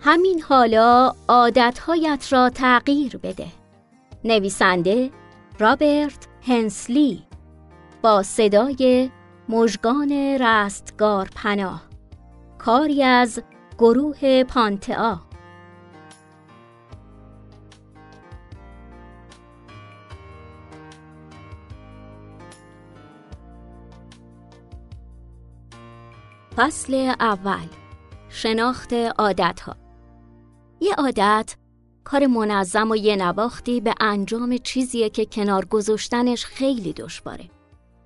همین حالا عادتهایت را تغییر بده. نویسنده رابرت هنسلی با صدای مژگان رستگار پناه. کاری از گروه پانتئا. فصل اول شناخت عادت ها یه عادت کار منظم و یه نواختی به انجام چیزیه که کنار گذاشتنش خیلی دشواره.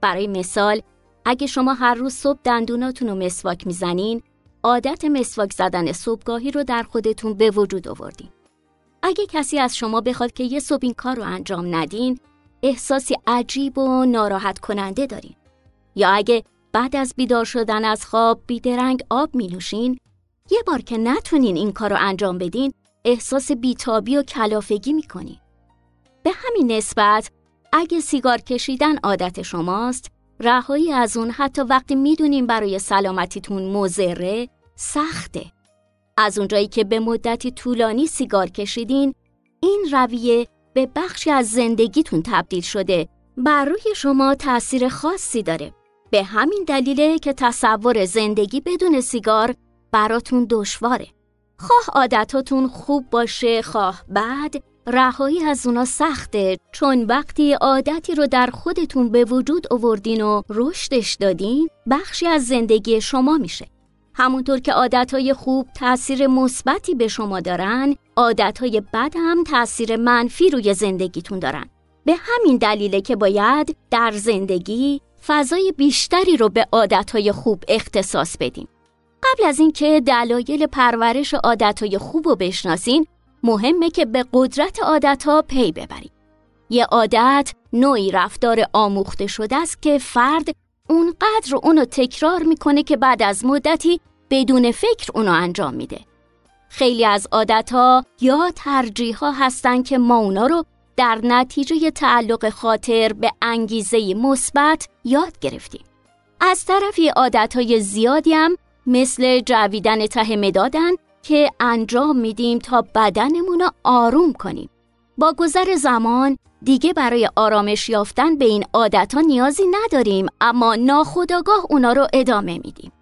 برای مثال اگه شما هر روز صبح دندوناتون رو مسواک می‌زنین عادت مسواک زدن صبحگاهی رو در خودتون به وجود آوردین. اگه کسی از شما بخواد که یه صبح این کار رو انجام ندین احساسی عجیب و ناراحت کننده دارین. یا اگه بعد از بیدار شدن از خواب بیدرنگ آب می نوشین یه بار که نتونین این کار رو انجام بدین احساس بیتابی و کلافگی می کنین. به همین نسبت اگه سیگار کشیدن عادت شماست رهایی از اون حتی وقتی می‌دونیم برای سلامتیتون مزره سخته. از اونجایی که به مدتی طولانی سیگار کشیدین این رویه به بخشی از زندگیتون تبدیل شده بر روی شما تأثیر خاصی داره به همین دلیله که تصور زندگی بدون سیگار براتون دشواره. خواه عادتاتون خوب باشه خواه بعد رهایی از اونا سخته چون وقتی عادتی رو در خودتون به وجود آوردین و رشدش دادین بخشی از زندگی شما میشه. همونطور که عادتهای خوب تأثیر مثبتی به شما دارن، عادتهای بد هم تأثیر منفی روی زندگیتون دارن. به همین دلیله که باید در زندگی فضای بیشتری رو به عادتهای خوب اختصاص بدیم. قبل از اینکه دلایل پرورش عادتهای خوب رو بشناسین، مهمه که به قدرت عادتها پی ببریم. یه عادت نوعی رفتار آموخته شده است که فرد اونقدر اونو تکرار می‌کنه که بعد از مدتی بدون فکر اونو انجام میده. خیلی از عادتها یا ترجیح ها هستن که ما اونا رو در نتیجه تعلق خاطر به انگیزه مثبت یاد گرفتیم. از طرفی عادتهای زیادی هم مثل جویدن ته مدادن که انجام میدیم تا بدنمون رو آروم کنیم. با گذر زمان دیگه برای آرامش یافتن به این عادتها نیازی نداریم اما ناخداگاه اونا رو ادامه میدیم.